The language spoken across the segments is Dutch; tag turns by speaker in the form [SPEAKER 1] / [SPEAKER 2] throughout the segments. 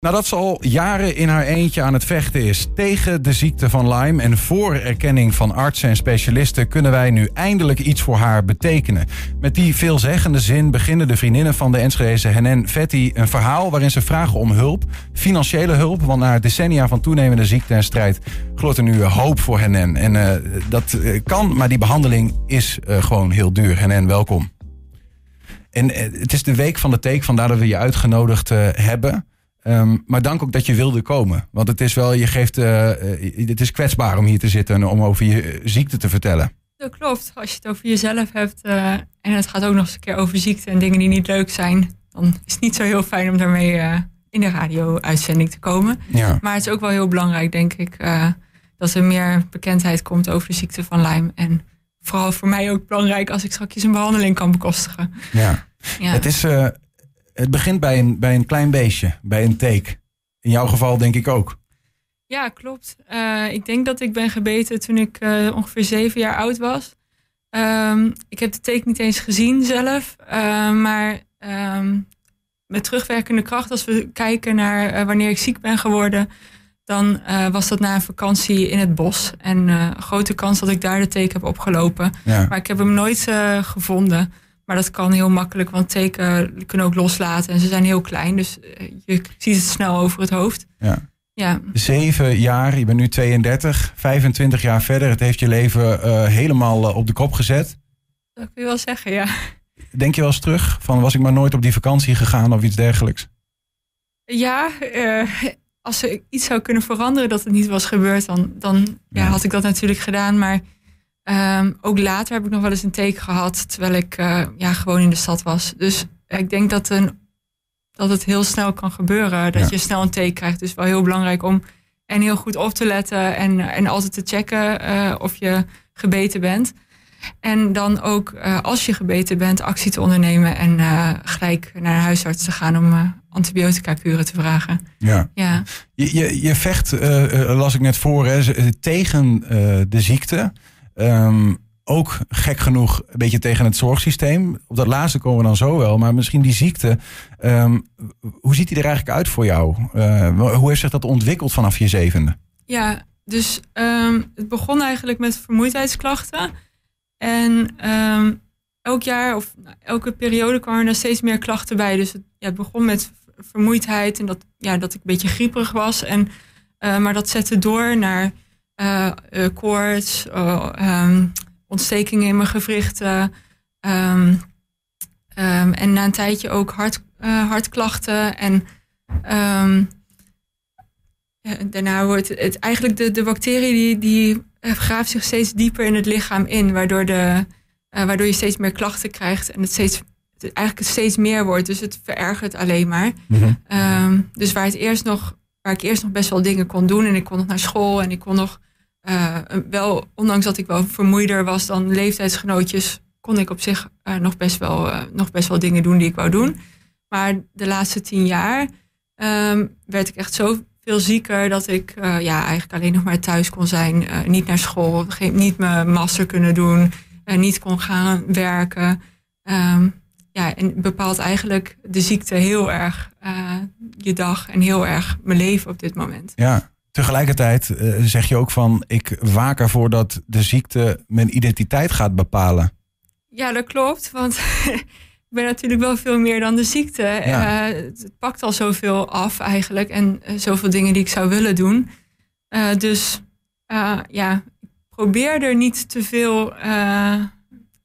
[SPEAKER 1] Nadat ze al jaren in haar eentje aan het vechten is tegen de ziekte van Lyme en voor erkenning van artsen en specialisten kunnen wij nu eindelijk iets voor haar betekenen. Met die veelzeggende zin beginnen de vriendinnen van de Enschedeze Henen Vetti een verhaal waarin ze vragen om hulp, financiële hulp, want na decennia van toenemende ziekte en strijd gloort er nu hoop voor Henen. En uh, dat uh, kan, maar die behandeling is uh, gewoon heel duur. Henen, welkom. En het is de week van de take, vandaar dat we je uitgenodigd hebben. Um, maar dank ook dat je wilde komen. Want het is wel, je geeft, uh, het is kwetsbaar om hier te zitten en om over je ziekte te vertellen.
[SPEAKER 2] Dat klopt. Als je het over jezelf hebt uh, en het gaat ook nog eens een keer over ziekte en dingen die niet leuk zijn, dan is het niet zo heel fijn om daarmee uh, in de radio-uitzending te komen.
[SPEAKER 1] Ja.
[SPEAKER 2] Maar het is ook wel heel belangrijk, denk ik, dat er meer bekendheid komt over de ziekte van Lyme. En vooral voor mij ook belangrijk als ik straks een behandeling kan bekostigen.
[SPEAKER 1] Ja, ja. het is het begint bij een, bij een klein beestje, bij een teek. In jouw geval denk ik ook.
[SPEAKER 2] Ja, klopt. Uh, ik denk dat ik ben gebeten toen ik uh, ongeveer zeven jaar oud was. Um, ik heb de teek niet eens gezien zelf. Uh, maar um, met terugwerkende kracht, als we kijken naar wanneer ik ziek ben geworden, dan was dat na een vakantie in het bos. En grote kans dat ik daar de teek heb opgelopen.
[SPEAKER 1] Ja.
[SPEAKER 2] Maar ik heb hem nooit gevonden. Maar dat kan heel makkelijk, want teken kunnen ook loslaten en ze zijn heel klein. Dus je ziet het snel over het hoofd.
[SPEAKER 1] Ja.
[SPEAKER 2] Ja.
[SPEAKER 1] Zeven jaar, je bent nu 32, 25 jaar verder. Het heeft je leven uh, helemaal uh, op de kop gezet.
[SPEAKER 2] Dat kun je wel zeggen, ja.
[SPEAKER 1] Denk je wel eens terug van was ik maar nooit op die vakantie gegaan of iets dergelijks?
[SPEAKER 2] Ja, uh, als er iets zou kunnen veranderen dat het niet was gebeurd, dan, dan ja. Ja, had ik dat natuurlijk gedaan. Maar Um, ook later heb ik nog wel eens een teken gehad terwijl ik uh, ja, gewoon in de stad was. Dus ik denk dat, een, dat het heel snel kan gebeuren. Dat
[SPEAKER 1] Ja.
[SPEAKER 2] je snel een teken krijgt. Dus wel heel belangrijk om en heel goed op te letten. En, en altijd te checken uh, of je gebeten bent. En dan ook uh, als je gebeten bent actie te ondernemen. En uh, gelijk naar de huisarts te gaan om uh, antibiotica kuren te vragen.
[SPEAKER 1] Ja.
[SPEAKER 2] Ja,
[SPEAKER 1] Je, je, je vecht, eh, eh, las ik net voor, hè, tegen eh, de ziekte. Ehm, ook gek genoeg een beetje tegen het zorgsysteem. Op dat laatste komen we dan zo wel. Maar misschien die ziekte. ehm, hoe ziet die er eigenlijk uit voor jou? Eh, hoe heeft zich dat ontwikkeld vanaf je zevende?
[SPEAKER 2] Ja, dus ehm, het begon eigenlijk met vermoeidheidsklachten. En elk jaar of nou, elke periode kwamen er steeds meer klachten bij. Dus het, ja, het begon met vermoeidheid en dat, ja, dat ik een beetje grieperig was. En, eh, maar dat zette door naar eh, eh, koorts, oh, ehm, ontstekingen in mijn gewrichten. ehm, ehm, en na een tijdje ook hart, eh, hartklachten. En daarna wordt het, eigenlijk de, de bacterie die, die graaft zich steeds dieper in het lichaam in, waardoor, de, waardoor je steeds meer klachten krijgt en het steeds het eigenlijk steeds meer wordt. Dus het verergert alleen maar. Ehm, dus waar, het eerst nog, waar ik eerst nog best wel dingen kon doen en ik kon nog naar school en ik kon nog eh, wel, ondanks dat ik wel vermoeider was dan leeftijdsgenootjes, kon ik op zich eh, nog, best wel, eh, nog best wel dingen doen die ik wou doen. Maar de laatste tien jaar ehm, werd ik echt zo veel zieker dat ik ja, eigenlijk alleen nog maar thuis kon zijn. niet naar school, geen, niet mijn master kunnen doen, niet kon gaan werken. Ehm, ja, en bepaalt eigenlijk de ziekte heel erg je dag en heel erg mijn leven op dit moment.
[SPEAKER 1] Ja. Tegelijkertijd eh, zeg je ook van ik waak ervoor dat de ziekte mijn identiteit gaat bepalen.
[SPEAKER 2] Ja, dat klopt. Want ik ben natuurlijk wel veel meer dan de ziekte.
[SPEAKER 1] Ja.
[SPEAKER 2] Eh, het pakt al zoveel af eigenlijk. En eh, zoveel dingen die ik zou willen doen. Dus ja, ik probeer er niet te, veel,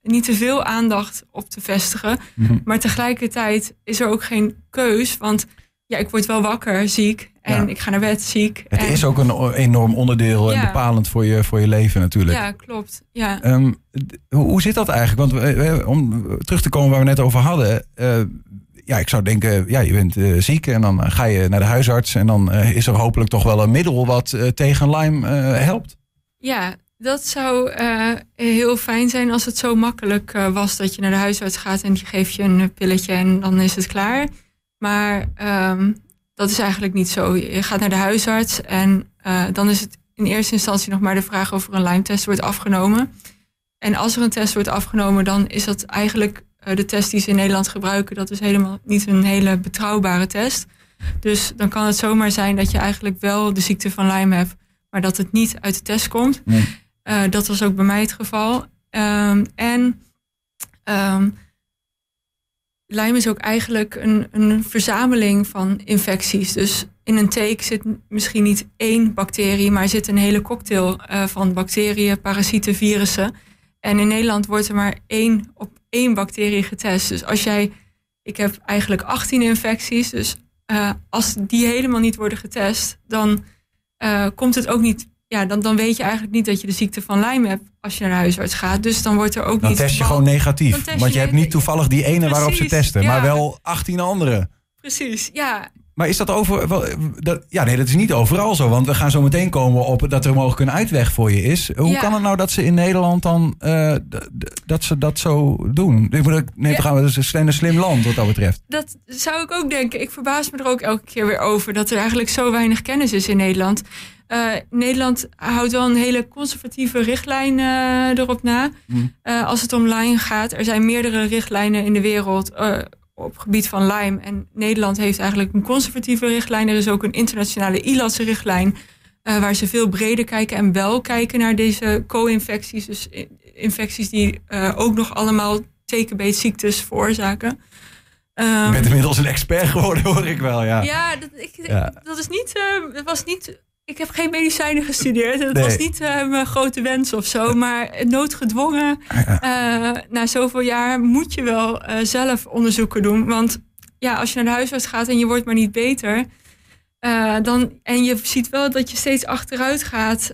[SPEAKER 2] niet te veel aandacht op te vestigen.
[SPEAKER 1] Mhm.
[SPEAKER 2] Maar tegelijkertijd is er ook geen keus. Want ja, ik word wel wakker ziek. En
[SPEAKER 1] Ja.
[SPEAKER 2] ik ga naar bed ziek.
[SPEAKER 1] Het
[SPEAKER 2] en,
[SPEAKER 1] is ook een enorm onderdeel en bepalend voor je, voor je leven natuurlijk.
[SPEAKER 2] Ja, klopt. Ja.
[SPEAKER 1] Ehm, hoe, zit dat eigenlijk? Want eh, eh, om terug te komen waar we net over hadden. eh, ja, ik zou denken, ja, je bent eh, ziek en dan ga je naar de huisarts. En dan is er hopelijk toch wel een middel wat tegen Lyme helpt.
[SPEAKER 2] Ja, dat zou heel fijn zijn als het zo makkelijk was dat je naar de huisarts gaat en die geeft je een pilletje en dan is het klaar. Maar ehm, dat is eigenlijk niet zo. Je gaat naar de huisarts en eh, dan is het in eerste instantie nog maar de vraag of er een Lyme-test wordt afgenomen. En als er een test wordt afgenomen, dan is dat eigenlijk eh, de test die ze in Nederland gebruiken. Dat is helemaal niet een hele betrouwbare test. Dus dan kan het zomaar zijn dat je eigenlijk wel de ziekte van Lyme hebt, maar dat het niet uit de test komt.
[SPEAKER 1] Nee.
[SPEAKER 2] Uh, dat was ook bij mij het geval. Um, en um, Lyme is ook eigenlijk een, een verzameling van infecties. Dus in een teek zit misschien niet één bacterie, maar zit een hele cocktail uh, van bacteriën, parasieten, virussen. En in Nederland wordt er maar één op één bacterie getest. Dus als jij, ik heb eigenlijk 18 infecties, dus uh, als die helemaal niet worden getest, dan uh, komt het ook niet ja, dan, dan weet je eigenlijk niet dat je de ziekte van Lyme hebt als je naar de huisarts gaat. Dus dan wordt er ook
[SPEAKER 1] dan
[SPEAKER 2] niet...
[SPEAKER 1] Dan test je gewoon negatief. Want je, hebt niet toevallig die ene Precies, waarop ze testen, ja. maar wel 18 andere.
[SPEAKER 2] Precies, ja.
[SPEAKER 1] Maar is dat over. Wel, dat, ja, nee, dat is niet overal zo. Want we gaan zo meteen komen op dat er mogelijk een uitweg voor je is. Hoe
[SPEAKER 2] Ja.
[SPEAKER 1] kan het nou dat ze in Nederland dan. eh, dat ze dat zo doen? Ik bedoel, nee, gaan we dus een slim land wat dat betreft.
[SPEAKER 2] Dat zou ik ook denken. Ik verbaas me er ook elke keer weer over dat er eigenlijk zo weinig kennis is in Nederland. Eh, Nederland houdt wel een hele conservatieve richtlijn eh, erop na.
[SPEAKER 1] Hmm.
[SPEAKER 2] Eh, als het om Lyme gaat. Er zijn meerdere richtlijnen in de wereld op gebied van Lyme. En Nederland heeft eigenlijk een conservatieve richtlijn. Er is ook een internationale ILAS-richtlijn. eh, waar ze veel breder kijken en wel kijken naar deze co-infecties. Dus infecties die ook nog allemaal tekenbeetziektes veroorzaken.
[SPEAKER 1] Je
[SPEAKER 2] Ehm,
[SPEAKER 1] bent inmiddels een expert geworden, hoor ik wel. Ja.
[SPEAKER 2] ja, dat, ik,
[SPEAKER 1] Ja.
[SPEAKER 2] dat is niet. het was niet. Ik heb geen medicijnen gestudeerd. Het
[SPEAKER 1] Nee.
[SPEAKER 2] was niet eh, mijn grote wens of zo. Maar noodgedwongen, eh, na zoveel jaar, moet je wel eh, zelf onderzoeken doen. Want ja, als je naar de huisarts gaat en je wordt maar niet beter. dan, en je ziet wel dat je steeds achteruit gaat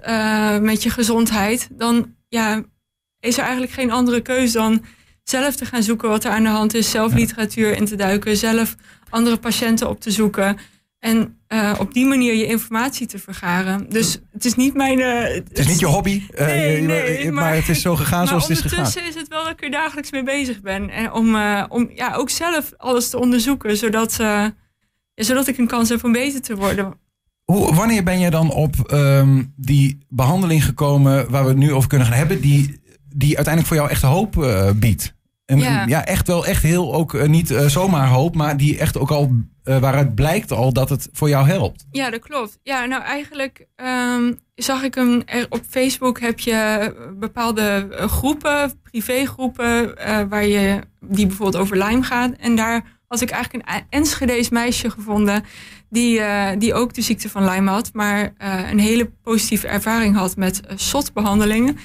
[SPEAKER 2] met je gezondheid. Dan ja, is er eigenlijk geen andere keuze dan zelf te gaan zoeken wat er aan de hand is. Zelf literatuur in te duiken. Zelf andere patiënten op te zoeken. En eh, op die manier je informatie te vergaren. Dus het is niet mijn. eh,
[SPEAKER 1] Het is niet je hobby, eh,
[SPEAKER 2] Nee, nee,
[SPEAKER 1] maar,
[SPEAKER 2] maar-
[SPEAKER 1] het is zo gegaan zoals het is gegaan.
[SPEAKER 2] ondertussen is het wel dat ik er dagelijks mee bezig ben. En om, om ja, ook zelf alles te onderzoeken. Zodat, ja, zodat ik een kans heb om beter te worden.
[SPEAKER 1] Hoe, wanneer ben je dan op ehm, die behandeling gekomen waar we het nu over kunnen gaan hebben, die, die uiteindelijk voor jou echt hoop biedt? En,
[SPEAKER 2] Ja.
[SPEAKER 1] ja, echt wel echt heel ook eh, niet eh, zomaar hoop, maar die echt ook al eh, waaruit blijkt al dat het voor jou helpt.
[SPEAKER 2] Ja, dat klopt. Ja, nou eigenlijk ehm, zag ik hem er op Facebook heb je bepaalde groepen, privégroepen, waar je die bijvoorbeeld over Lyme gaat. En daar had ik eigenlijk een Enschede's meisje gevonden die, die ook de ziekte van Lyme had, maar een hele positieve ervaring had met eh, SOT-behandelingen.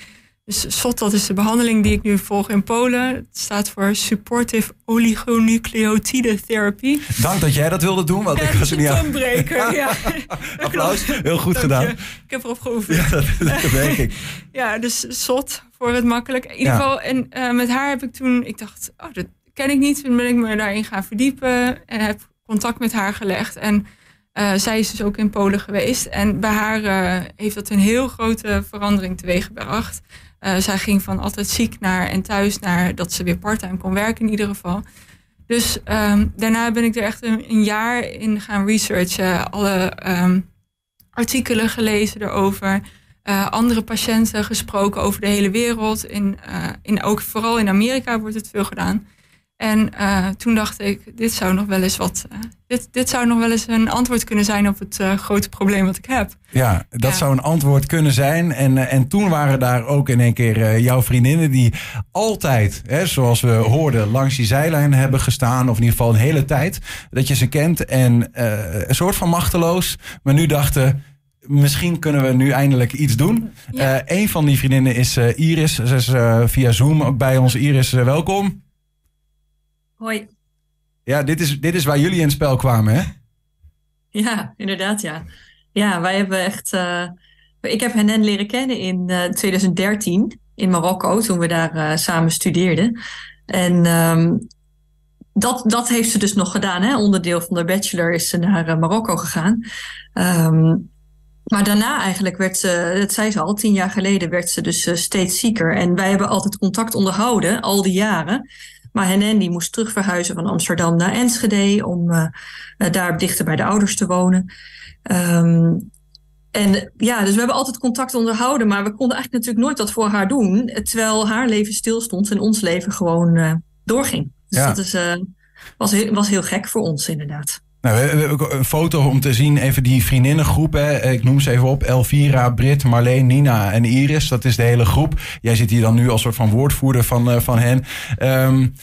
[SPEAKER 2] Dus SOT, dat is de behandeling die ik nu volg in Polen. Het staat voor Supportive Oligonucleotide Therapy.
[SPEAKER 1] Dank dat jij dat wilde doen, want
[SPEAKER 2] Ja,
[SPEAKER 1] ik was er
[SPEAKER 2] een
[SPEAKER 1] niet aan.
[SPEAKER 2] tongbreker. Ja.
[SPEAKER 1] Applaus, heel goed
[SPEAKER 2] Dank je.
[SPEAKER 1] gedaan.
[SPEAKER 2] Ik heb erop geoefend.
[SPEAKER 1] Ja, dat, dat denk ik.
[SPEAKER 2] Ja, dus zot voor het makkelijk. In ieder
[SPEAKER 1] Ja.
[SPEAKER 2] geval, en eh, met haar heb ik toen, ik dacht, oh, dat ken ik niet. Toen ben ik me daarin gaan verdiepen en heb contact met haar gelegd. En eh, zij is dus ook in Polen geweest. En bij haar eh, heeft dat een heel grote verandering teweeggebracht. Eh zij ging van altijd ziek naar en thuis naar dat ze weer parttime kon werken in ieder geval. Dus ehm, daarna ben ik er echt een, jaar in gaan researchen. Alle ehm, artikelen gelezen erover. eh, andere patiënten gesproken over de hele wereld. In, eh, in, ook vooral in Amerika wordt het veel gedaan. En eh, toen dacht ik, dit zou nog wel eens wat. eh, dit, dit zou nog wel eens een antwoord kunnen zijn op het eh, grote probleem wat ik heb.
[SPEAKER 1] Ja, dat
[SPEAKER 2] Ja.
[SPEAKER 1] zou een antwoord kunnen zijn. En, en toen waren daar ook in één keer jouw vriendinnen die altijd, hè, zoals we hoorden, langs die zijlijn hebben gestaan. Of in ieder geval een hele tijd dat je ze kent. En een soort van machteloos. Maar nu dachten, misschien kunnen we nu eindelijk iets doen.
[SPEAKER 2] Ja.
[SPEAKER 1] Een van die vriendinnen is Iris. Ze is via Zoom ook bij ons. Iris, welkom.
[SPEAKER 3] Hoi.
[SPEAKER 1] Ja, dit is, dit is waar jullie in het spel kwamen, hè?
[SPEAKER 3] Ja, inderdaad, ja. Ja, wij hebben echt. eh, ik heb Hennen leren kennen in eh, 2013 in Marokko, toen we daar eh, samen studeerden. En ehm, dat, dat heeft ze dus nog gedaan. Hè? Onderdeel van de bachelor is ze naar eh, Marokko gegaan. Ehm, maar daarna eigenlijk werd ze, dat zei ze al, tien jaar geleden werd ze dus eh, steeds zieker. En wij hebben altijd contact onderhouden, al die jaren. Maar Hennen die moest terug verhuizen van Amsterdam naar Enschede om eh, eh, daar dichter bij de ouders te wonen. Ehm, en ja, dus we hebben altijd contact onderhouden, maar we konden eigenlijk natuurlijk nooit wat voor haar doen, terwijl haar leven stilstond en ons leven gewoon eh, doorging. Dus
[SPEAKER 1] Ja.
[SPEAKER 3] dat is, was, heel, was heel gek voor ons inderdaad.
[SPEAKER 1] Nou, we hebben een foto om te zien, even die vriendinnengroep. Hè. Ik noem ze even op. Elvira, Brit, Marleen, Nina en Iris. Dat is de hele groep. Jij zit hier dan nu als soort van woordvoerder van, uh, van hen. Um,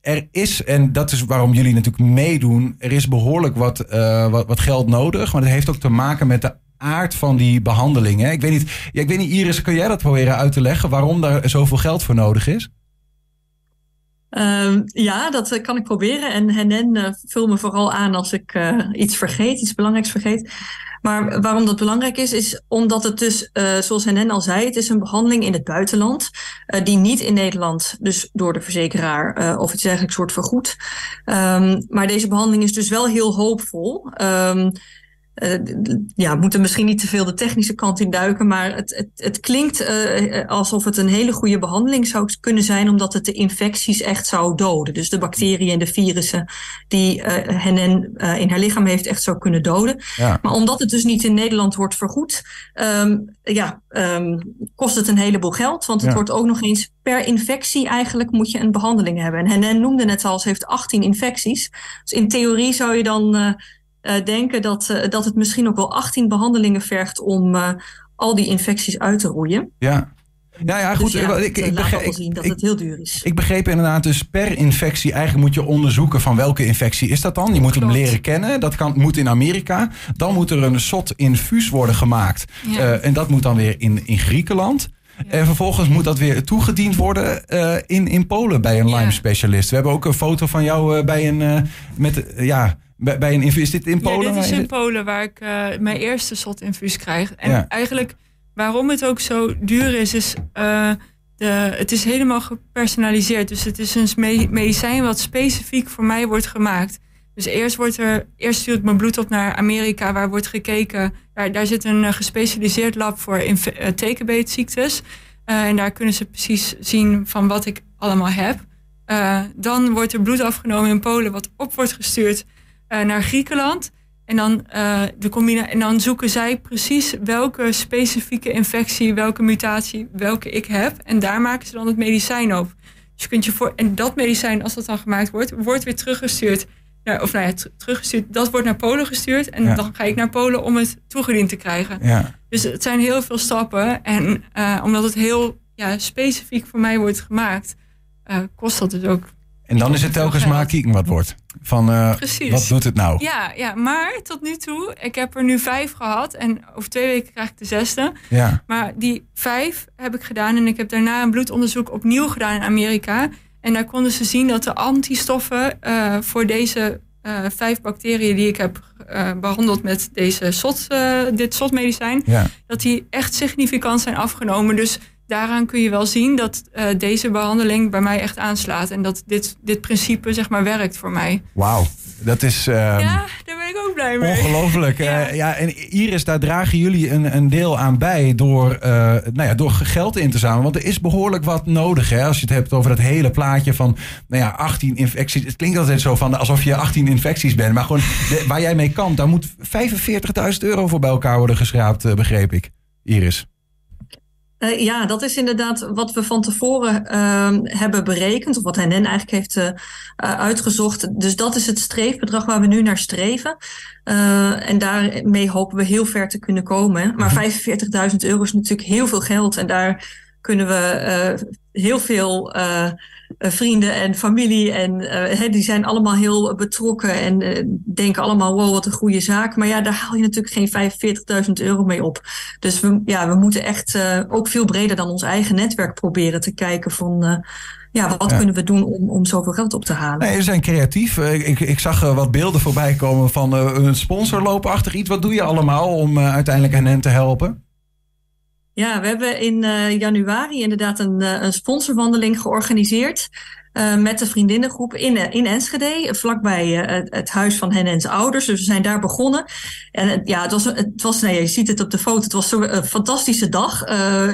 [SPEAKER 1] er is, en dat is waarom jullie natuurlijk meedoen, er is behoorlijk wat, uh, wat, wat, geld nodig. Maar dat heeft ook te maken met de aard van die behandelingen. Ik weet niet, ik weet niet Iris, kun jij dat proberen uit te leggen waarom daar zoveel geld voor nodig is?
[SPEAKER 3] Uh, ja, dat eh, kan ik proberen. En Henen uh, vul me vooral aan als ik uh, iets vergeet, iets belangrijks vergeet. Maar waarom dat belangrijk is, is omdat het dus, zoals Henen al zei, het is een behandeling in het buitenland. die niet in Nederland, dus door de verzekeraar of iets dergelijks wordt vergoed. Um, maar deze behandeling is dus wel heel hoopvol. Um, uh, ja, we moeten misschien niet te veel de technische kant in duiken, maar het, het, het klinkt uh, alsof het een hele goede behandeling zou kunnen zijn, omdat het de infecties echt zou doden. Dus de bacteriën en de virussen die uh, hen in haar lichaam heeft echt zou kunnen doden. Ja. Maar omdat het dus niet in Nederland wordt vergoed, um, ja, um, kost het een heleboel geld, want het ja. wordt ook nog eens per infectie eigenlijk moet je een behandeling hebben. En Henen noemde net al, ze heeft 18 infecties. Dus in theorie zou je dan uh, denken dat, uh, dat het misschien ook wel 18 behandelingen vergt om uh, al die infecties uit te roeien.
[SPEAKER 1] Ja. Ja, ja, goed.
[SPEAKER 3] Dus ja,
[SPEAKER 1] ik,
[SPEAKER 3] ik,
[SPEAKER 1] begreep,
[SPEAKER 3] ik, zien dat ik, het heel duur is.
[SPEAKER 1] Ik begreep inderdaad, dus per infectie eigenlijk moet je onderzoeken van welke infectie is dat dan. Je moet hem leren kennen. Dat kan, moet in Amerika. Dan moet er een sot infuus worden gemaakt. Ja. Uh, en dat moet dan weer in, in Griekenland. Ja. En vervolgens moet dat weer toegediend worden uh, in, in Polen bij een Lyme-specialist. We hebben ook een foto van jou uh, bij een. Uh, met, ja, bij, bij een infuus. Is dit in Polen?
[SPEAKER 2] Ja, dit is in Polen waar ik uh, mijn eerste sotinfuus krijg. En ja. eigenlijk waarom het ook zo duur is, is uh, de, het is helemaal gepersonaliseerd. Dus het is een medicijn wat specifiek voor mij wordt gemaakt. Dus eerst, wordt er, eerst stuurt mijn bloed op naar Amerika, waar wordt gekeken. Daar, daar zit een uh, gespecialiseerd lab voor tekenbeetziektes. En daar kunnen ze precies zien van wat ik allemaal heb. dan wordt er bloed afgenomen in Polen, wat op wordt gestuurd naar Griekenland. En dan, uh, de combina en dan zoeken zij precies welke specifieke infectie, welke mutatie, welke ik heb. En daar maken ze dan het medicijn op. Dus je kunt je voor. En dat medicijn, als dat dan gemaakt wordt, wordt weer teruggestuurd. Naar, of nou ja, teruggestuurd. Dat wordt naar Polen gestuurd. En ja. dan ga ik naar Polen om het toegediend te krijgen.
[SPEAKER 1] Ja.
[SPEAKER 2] Dus het zijn heel veel stappen. En uh, omdat het heel ja, specifiek voor mij wordt gemaakt, uh, kost dat dus ook
[SPEAKER 1] en dan is het telkens maar kieken wat wordt. Van uh, wat doet het nou?
[SPEAKER 2] Ja, ja, maar tot nu toe, ik heb er nu vijf gehad. En over twee weken krijg ik de zesde.
[SPEAKER 1] Ja.
[SPEAKER 2] Maar die vijf heb ik gedaan. En ik heb daarna een bloedonderzoek opnieuw gedaan in Amerika. En daar konden ze zien dat de antistoffen uh, voor deze uh, vijf bacteriën die ik heb behandeld met deze SOT, dit SOT-medicijn,
[SPEAKER 1] ja.
[SPEAKER 2] dat die echt significant zijn afgenomen. Dus daaraan kun je wel zien dat uh, deze behandeling bij mij echt aanslaat. En dat dit, dit principe zeg maar werkt voor mij.
[SPEAKER 1] Wauw. Dat is. Uh,
[SPEAKER 2] ja, daar ben ik ook blij mee.
[SPEAKER 1] Ongelooflijk. ja. Uh, ja, en Iris, daar dragen jullie een, een deel aan bij door, uh, nou ja, door geld in te zamelen. Want er is behoorlijk wat nodig. Hè? Als je het hebt over dat hele plaatje van nou ja, 18 infecties. Het klinkt altijd zo van alsof je 18 infecties bent. Maar gewoon de, waar jij mee kan, daar moet 45.000 euro voor bij elkaar worden geschraapt, begreep ik. Iris.
[SPEAKER 3] Uh, ja, dat is inderdaad wat we van tevoren uh, hebben berekend, of wat Henen eigenlijk heeft uh, uitgezocht. Dus dat is het streefbedrag waar we nu naar streven. en daarmee hopen we heel ver te kunnen komen. Maar 45.000 euro is natuurlijk heel veel geld. En daar kunnen we heel veel vrienden en familie. En die zijn allemaal heel betrokken en denken allemaal: wow, wat een goede zaak. Maar ja, daar haal je natuurlijk geen 45.000 euro mee op. Dus we, ja, we moeten echt ook veel breder dan ons eigen netwerk proberen te kijken van. Ja, wat ja. kunnen we doen om, om zoveel geld op te halen?
[SPEAKER 1] Nee, we zijn creatief. Ik, ik zag wat beelden voorbij komen van een sponsorloopachtig iets. Wat doe je allemaal om uiteindelijk hen te helpen?
[SPEAKER 3] Ja, we hebben in uh, januari inderdaad een, uh, een sponsorwandeling georganiseerd. Uh, met de vriendinnengroep in, in Enschede, vlakbij het, het, huis van hen en zijn ouders. Dus we zijn daar begonnen. En ja, het was, het was nee, je ziet het op de foto, het was zo een fantastische dag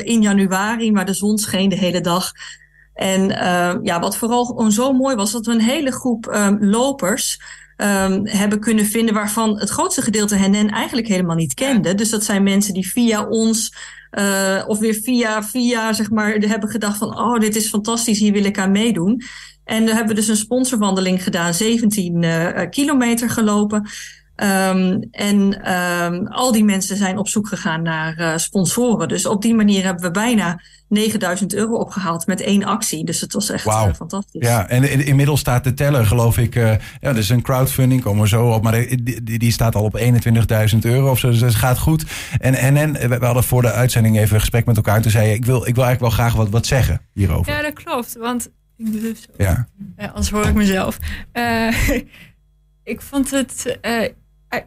[SPEAKER 3] in januari, maar de zon scheen de hele dag. En ja, wat vooral zo mooi was, dat we een hele groep um, lopers um, hebben kunnen vinden waarvan het grootste gedeelte hen eigenlijk helemaal niet kende. Dus dat zijn mensen die via ons uh, of weer via, via, zeg maar, hebben gedacht van, oh, dit is fantastisch, hier wil ik aan meedoen. En we hebben dus een sponsorwandeling gedaan, 17 kilometer gelopen. Um, en um, al die mensen zijn op zoek gegaan naar uh, sponsoren. Dus op die manier hebben we bijna 9000 euro opgehaald met één actie. Dus het was echt wow. uh, fantastisch.
[SPEAKER 1] Ja, en in, inmiddels staat de teller, geloof ik. Uh, ja, dus een crowdfunding, komen we zo op. Maar die, die staat al op 21.000 euro of zo. Dus het gaat goed. En, en, en we hadden voor de uitzending even een gesprek met elkaar. En toen zei je, ik wil, ik wil eigenlijk wel graag wat, wat zeggen hierover.
[SPEAKER 2] Ja, dat klopt. Want ik doe dus zo. Ja. ja anders hoor ik mezelf. ik vond het eh,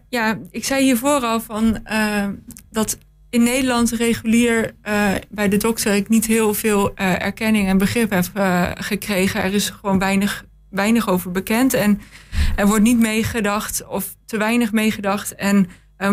[SPEAKER 2] ja, ik zei hiervoor al van uh, dat in Nederland regulier uh, bij de dokter ik niet heel veel erkenning en begrip heb gekregen. Er is gewoon weinig, weinig over bekend en er wordt niet meegedacht of te weinig meegedacht. En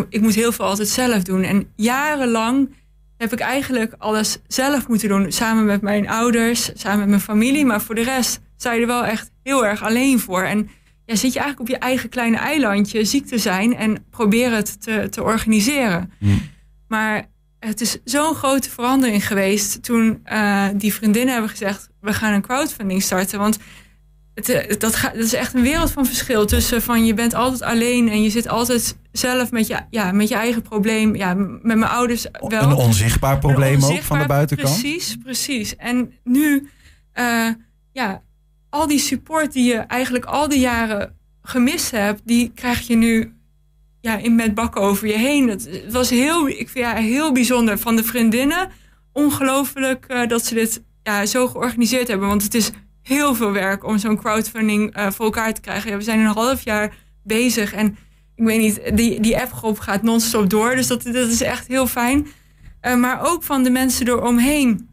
[SPEAKER 2] ik moet heel veel altijd zelf doen. En jarenlang heb ik eigenlijk alles zelf moeten doen. Samen met mijn ouders, samen met mijn familie. Maar voor de rest sta je er wel echt heel erg alleen voor. En ja, zit je eigenlijk op je eigen kleine eilandje ziek te zijn en probeer het te, te organiseren. Hmm. Maar het is zo'n grote verandering geweest toen uh, die vriendinnen hebben gezegd: we gaan een crowdfunding starten. Want het, eh, dat, is echt een wereld van verschil tussen van je bent altijd alleen en je zit altijd zelf met je, ja, met je eigen probleem. Ja, met mijn ouders wel.
[SPEAKER 1] Een onzichtbaar probleem ook van de buitenkant.
[SPEAKER 2] Precies, precies. En nu, uh, ja, al die support die je eigenlijk al die jaren gemist hebt, die krijg je nu ja, in met bakken over je heen. Het, was heel, ik vind, ja, heel bijzonder van de vriendinnen. Ongelooflijk uh, dat ze dit ja, zo georganiseerd hebben. Want het is heel veel werk om zo'n crowdfunding uh, voor elkaar te krijgen. Ja, we zijn een half jaar bezig en ik weet niet, die, die appgroep gaat non-stop door. Dus dat, dat is echt heel fijn. Uh, maar ook van de mensen eromheen.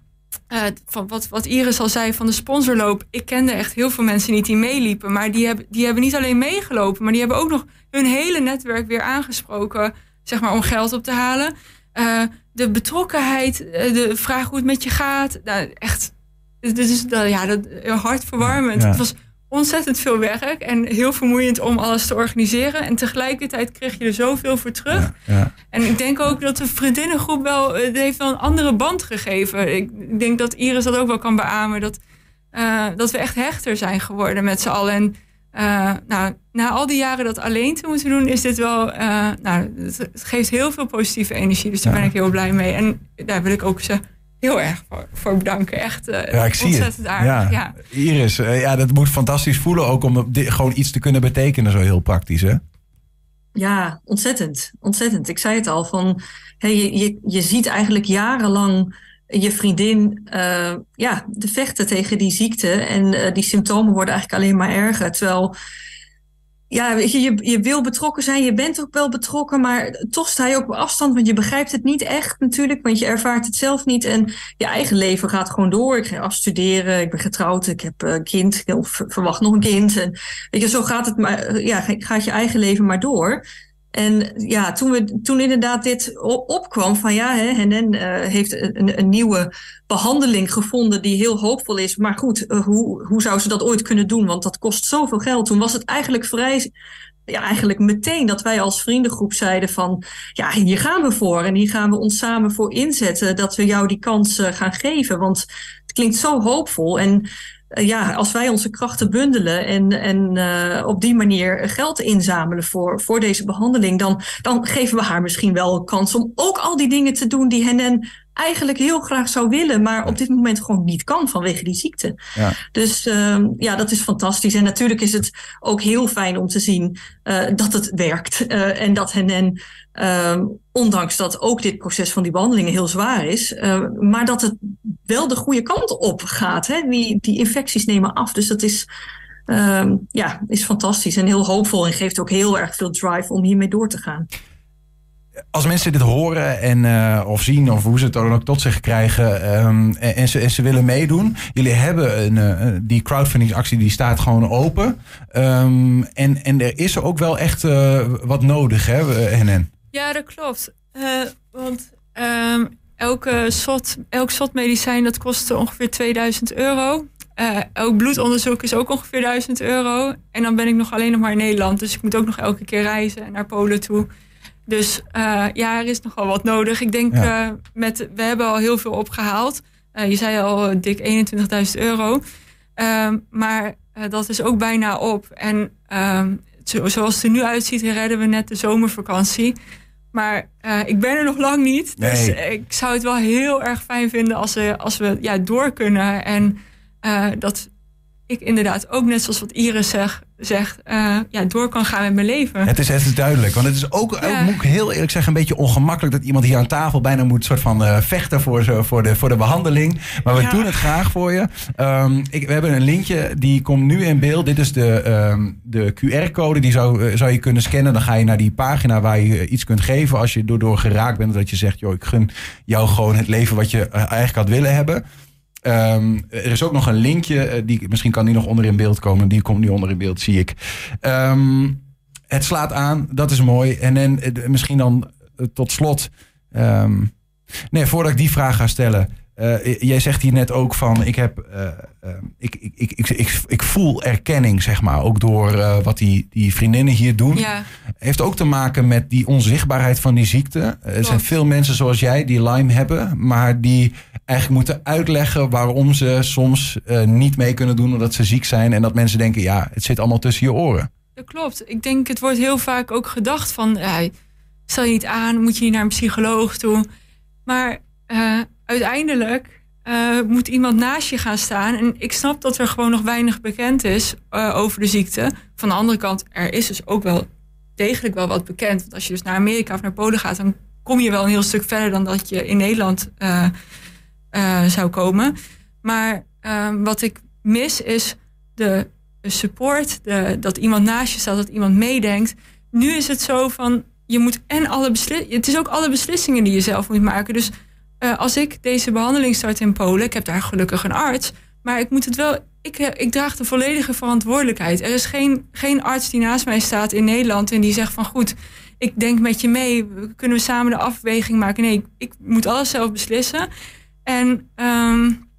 [SPEAKER 2] Uh, van wat, wat Iris al zei van de sponsorloop. Ik kende echt heel veel mensen niet die meeliepen. Maar die hebben, die hebben niet alleen meegelopen. Maar die hebben ook nog hun hele netwerk weer aangesproken. Zeg maar om geld op te halen. Uh, de betrokkenheid. Eh, de vraag hoe het met je gaat. Nou, echt. Dit is ja, dat, hartverwarmend. Ja. Het was ontzettend veel werk en heel vermoeiend om alles te organiseren. En tegelijkertijd kreeg je er zoveel voor terug. Ja, ja. En ik denk ook dat de vriendinnengroep wel, het heeft wel een andere band gegeven. Ik denk dat Iris dat ook wel kan beamen. Dat, uh, dat we echt hechter zijn geworden met z'n allen. En uh, nou, na al die jaren dat alleen te moeten doen, is dit wel. Uh, nou, het geeft heel veel positieve energie. Dus daar ben ik heel blij mee. En daar wil ik ook ze heel erg voor, voor bedanken. Echt uh, ja, ik zie ontzettend het. aardig. Ja.
[SPEAKER 1] ja. Iris, uh, ja, dat moet fantastisch voelen ook om gewoon iets te kunnen betekenen, zo heel praktisch, hè?
[SPEAKER 3] Ja, ontzettend. Ontzettend. Ik zei het al, van, hey, je, je, je ziet eigenlijk jarenlang je vriendin uh, ja, de vechten tegen die ziekte. En die symptomen worden eigenlijk alleen maar erger. Terwijl ja, je, je, je wil betrokken zijn, je bent ook wel betrokken, maar toch sta je ook op afstand, want je begrijpt het niet echt natuurlijk, want je ervaart het zelf niet. En je eigen leven gaat gewoon door. Ik ga afstuderen, ik ben getrouwd, ik heb een kind, of verwacht nog een kind. En weet je, zo gaat het maar, ja, gaat je eigen leven maar door. En ja, toen, we, toen inderdaad dit opkwam van ja, hè, uh, heeft een, nieuwe behandeling gevonden die heel hoopvol is. Maar goed, uh, hoe, hoe zou ze dat ooit kunnen doen? Want dat kost zoveel geld. Toen was het eigenlijk vrij, ja, eigenlijk meteen dat wij als vriendengroep zeiden van ja, hier gaan we voor. En hier gaan we ons samen voor inzetten dat we jou die kans uh, gaan geven. Want het klinkt zo hoopvol. En eh, ja, als wij onze krachten bundelen en, en uh, op die manier geld inzamelen voor, voor deze behandeling, dan, dan geven we haar misschien wel kans om ook al die dingen te doen die hen eigenlijk heel graag zou willen, maar op dit moment gewoon niet kan vanwege die ziekte. Ja. Dus uh, ja, dat is fantastisch. En natuurlijk is het ook heel fijn om te zien uh, dat het werkt uh, en dat hen, uh, ondanks dat ook dit proces van die behandelingen heel zwaar is, maar dat het wel de goede kant op gaat. Hè? Die, die infecties nemen af. Dus dat is, ehm, ja, is fantastisch en heel hoopvol en geeft ook heel erg veel drive om hiermee door te gaan
[SPEAKER 1] als mensen dit horen en, uh, of zien, of hoe ze het dan ook tot zich krijgen, um, en, ze, en ze willen meedoen. Jullie hebben een, uh, die crowdfundingsactie die staat gewoon open. Um, en, en er is ook wel echt uh, wat nodig, hè, NN?
[SPEAKER 2] Ja, dat klopt. want um, elke soort, elk soort medicijn dat kost ongeveer 2000 euro. elk bloedonderzoek is ook ongeveer 1000 euro. En dan ben ik nog alleen nog maar in Nederland. Dus ik moet ook nog elke keer reizen naar Polen toe. Dus uh, ja, er is nogal wat nodig. Ik denk, ja. uh, met, we hebben al heel veel opgehaald. Uh, je zei al dik 21.000 euro. Ehm, maar dat is ook bijna op. En ehm, zoals het er nu uitziet, redden we net de zomervakantie. Maar ik ben er nog lang niet. Dus ik zou het wel heel erg fijn vinden als we, als we ja, door kunnen. En dat ik inderdaad ook net zoals wat Iris zegt, zegt uh, ja, door kan gaan met mijn leven.
[SPEAKER 1] Het is, het is duidelijk. Want het is ook, ook, moet ik heel eerlijk zeggen, een beetje ongemakkelijk dat iemand hier aan tafel bijna moet soort van uh, vechten voor, zo, voor, de, voor de behandeling. Maar we doen het graag voor je. Um, ik, we hebben een linkje, die komt nu in beeld. Dit is de, um, de QR-code, die zou, uh, zou je kunnen scannen. Dan ga je naar die pagina waar je iets kunt geven als je door, door geraakt bent. Dat je zegt, joh, ik gun jou gewoon het leven wat je eigenlijk had willen hebben. Um, er is ook nog een linkje, uh, die, misschien kan die nog onder in beeld komen. Die komt nu onder in beeld, zie ik. Um, het slaat aan, dat is mooi. En, en uh, misschien dan uh, tot slot. Um, nee, voordat ik die vraag ga stellen. Uh, jij zegt hier net ook van, ik, heb, uh, ik, ik, ik, ik, ik, ik, voel erkenning, zeg maar, ook door wat die, die vriendinnen hier doen.
[SPEAKER 2] Ja.
[SPEAKER 1] Heeft ook te maken met die onzichtbaarheid van die ziekte. Er zijn veel mensen zoals jij die Lyme hebben, maar die eigenlijk moeten uitleggen waarom ze soms niet mee kunnen doen omdat ze ziek zijn. En dat mensen denken, ja, het zit allemaal tussen je oren.
[SPEAKER 2] Dat klopt. Ik denk, het wordt heel vaak ook gedacht van, ja, stel je niet aan, moet je niet naar een psycholoog toe. Maar uiteindelijk uh, moet iemand naast je gaan staan. En ik snap dat er gewoon nog weinig bekend is over de ziekte. Van de andere kant, er is dus ook wel degelijk wel wat bekend. Want als je dus naar Amerika of naar Polen gaat, dan kom je wel een heel stuk verder dan dat je in Nederland zou komen. Maar wat ik mis is de, support, de, dat iemand naast je staat, dat iemand meedenkt. Nu is het zo van, je moet en alle beslissingen, het is ook alle beslissingen die je zelf moet maken. Dus uh, als ik deze behandeling start in Polen, ik heb daar gelukkig een arts, maar ik moet het wel. Ik, eh, ik draag de volledige verantwoordelijkheid. Er is geen, geen arts die naast mij staat in Nederland en die zegt van goed, ik denk met je mee, kunnen we samen de afweging maken. Nee, ik moet alles zelf beslissen. En um,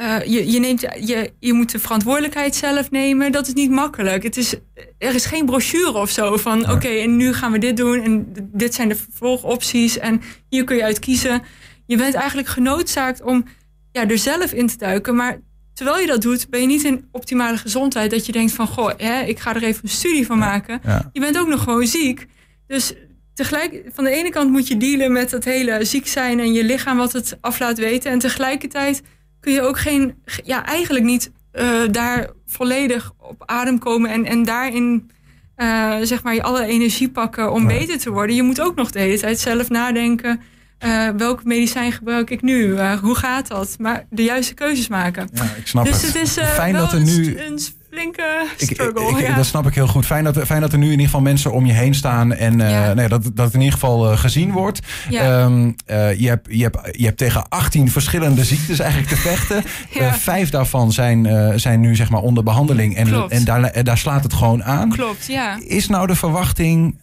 [SPEAKER 2] uh, je, je, neemt, je, je moet de verantwoordelijkheid zelf nemen. Dat is niet makkelijk. Het is, er is geen brochure of zo van oké, okay, en nu gaan we dit doen en dit zijn de vervolgopties en hier kun je uit kiezen. Je bent eigenlijk genoodzaakt om ja, er zelf in te duiken. Maar terwijl je dat doet, ben je niet in optimale gezondheid. Dat je denkt van goh, hè, ik ga er even een studie van maken.
[SPEAKER 1] Ja.
[SPEAKER 2] Je bent ook nog gewoon ziek. Dus tegelijk, van de ene kant moet je dealen met het hele ziek zijn en je lichaam wat het af laat weten. En tegelijkertijd kun je ook geen, ja, eigenlijk niet uh, daar volledig op adem komen en, en daarin uh, zeg maar je alle energie pakken om beter te worden. Je moet ook nog de hele tijd zelf nadenken. Uh, welk medicijn gebruik ik nu? Uh, hoe gaat dat? Maar de juiste keuzes maken.
[SPEAKER 1] Ja, ik snap
[SPEAKER 2] dus
[SPEAKER 1] het.
[SPEAKER 2] het is uh,
[SPEAKER 1] Fijn dat er nu
[SPEAKER 2] een flinke struggle.
[SPEAKER 1] Ik, ik,
[SPEAKER 2] ja.
[SPEAKER 1] Dat snap ik heel goed. Fijn dat, fijn dat er nu in ieder geval mensen om je heen staan. En
[SPEAKER 2] Ja.
[SPEAKER 1] nee, dat, dat het in ieder geval uh, gezien wordt.
[SPEAKER 2] Ja.
[SPEAKER 1] Um, uh, je, hebt, je, hebt, je hebt tegen 18 verschillende ziektes eigenlijk te vechten. Vijf daarvan zijn, zijn nu zeg maar onder behandeling. En,
[SPEAKER 2] Klopt.
[SPEAKER 1] en daar, daar slaat het gewoon aan.
[SPEAKER 2] Klopt, ja.
[SPEAKER 1] Is nou de verwachting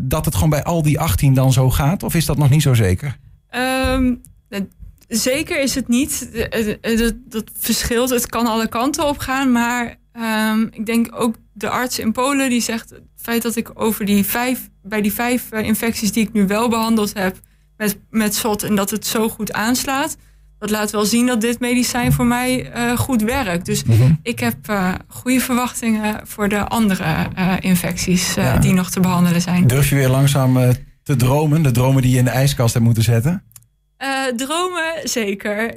[SPEAKER 1] dat het gewoon bij al die 18 dan zo gaat? Of is dat nog niet zo zeker?
[SPEAKER 2] Um, zeker is het niet. Dat, dat verschilt. Het kan alle kanten op gaan. Maar um, ik denk ook de arts in Polen die zegt... het feit dat ik over die vijf, bij die vijf uh, infecties die ik nu wel behandeld heb... met, met SOT en dat het zo goed aanslaat... dat laat wel zien dat dit medicijn voor mij uh, goed werkt. Dus
[SPEAKER 1] Mhm.
[SPEAKER 2] ik heb uh, goede verwachtingen voor de andere uh, infecties
[SPEAKER 1] Ja.
[SPEAKER 2] die nog te behandelen zijn.
[SPEAKER 1] Durf je weer langzaam te dromen? De dromen die je in de ijskast hebt moeten zetten?
[SPEAKER 2] Dromen zeker.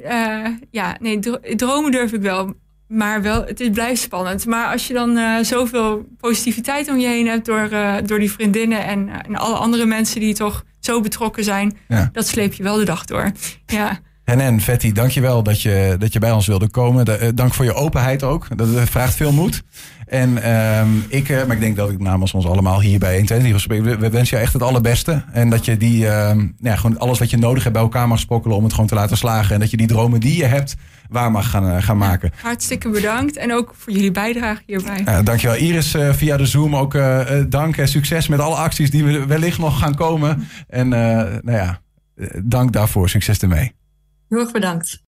[SPEAKER 2] Ja, nee, dro dromen durf ik wel. Maar wel, het is, blijft spannend. Maar als je dan uh, zoveel positiviteit om je heen hebt door, uh, door die vriendinnen en, en alle andere mensen die toch zo betrokken zijn,
[SPEAKER 1] Ja.
[SPEAKER 2] dat sleep je wel de dag door. Ja,
[SPEAKER 1] En en Vetti, dankjewel dat je, dat je bij ons wilde komen. De, eh, dank voor je openheid ook. Dat eh, vraagt veel moed. En ehm, ik, eh, maar ik denk dat ik namens ons allemaal hier bij 120 spreek. We, we wensen je echt het allerbeste. En dat je die, ehm, ja, gewoon alles wat je nodig hebt bij elkaar mag sprokkelen om het gewoon te laten slagen. En dat je die dromen die je hebt, waar mag gaan, eh, gaan maken.
[SPEAKER 2] hartstikke bedankt. En ook voor jullie bijdrage hierbij.
[SPEAKER 1] Ja, dankjewel Iris eh, via de Zoom ook eh, dank en succes met alle acties die we wellicht nog gaan komen. En nou ja, dank daarvoor. Succes ermee.
[SPEAKER 3] Heel erg bedankt.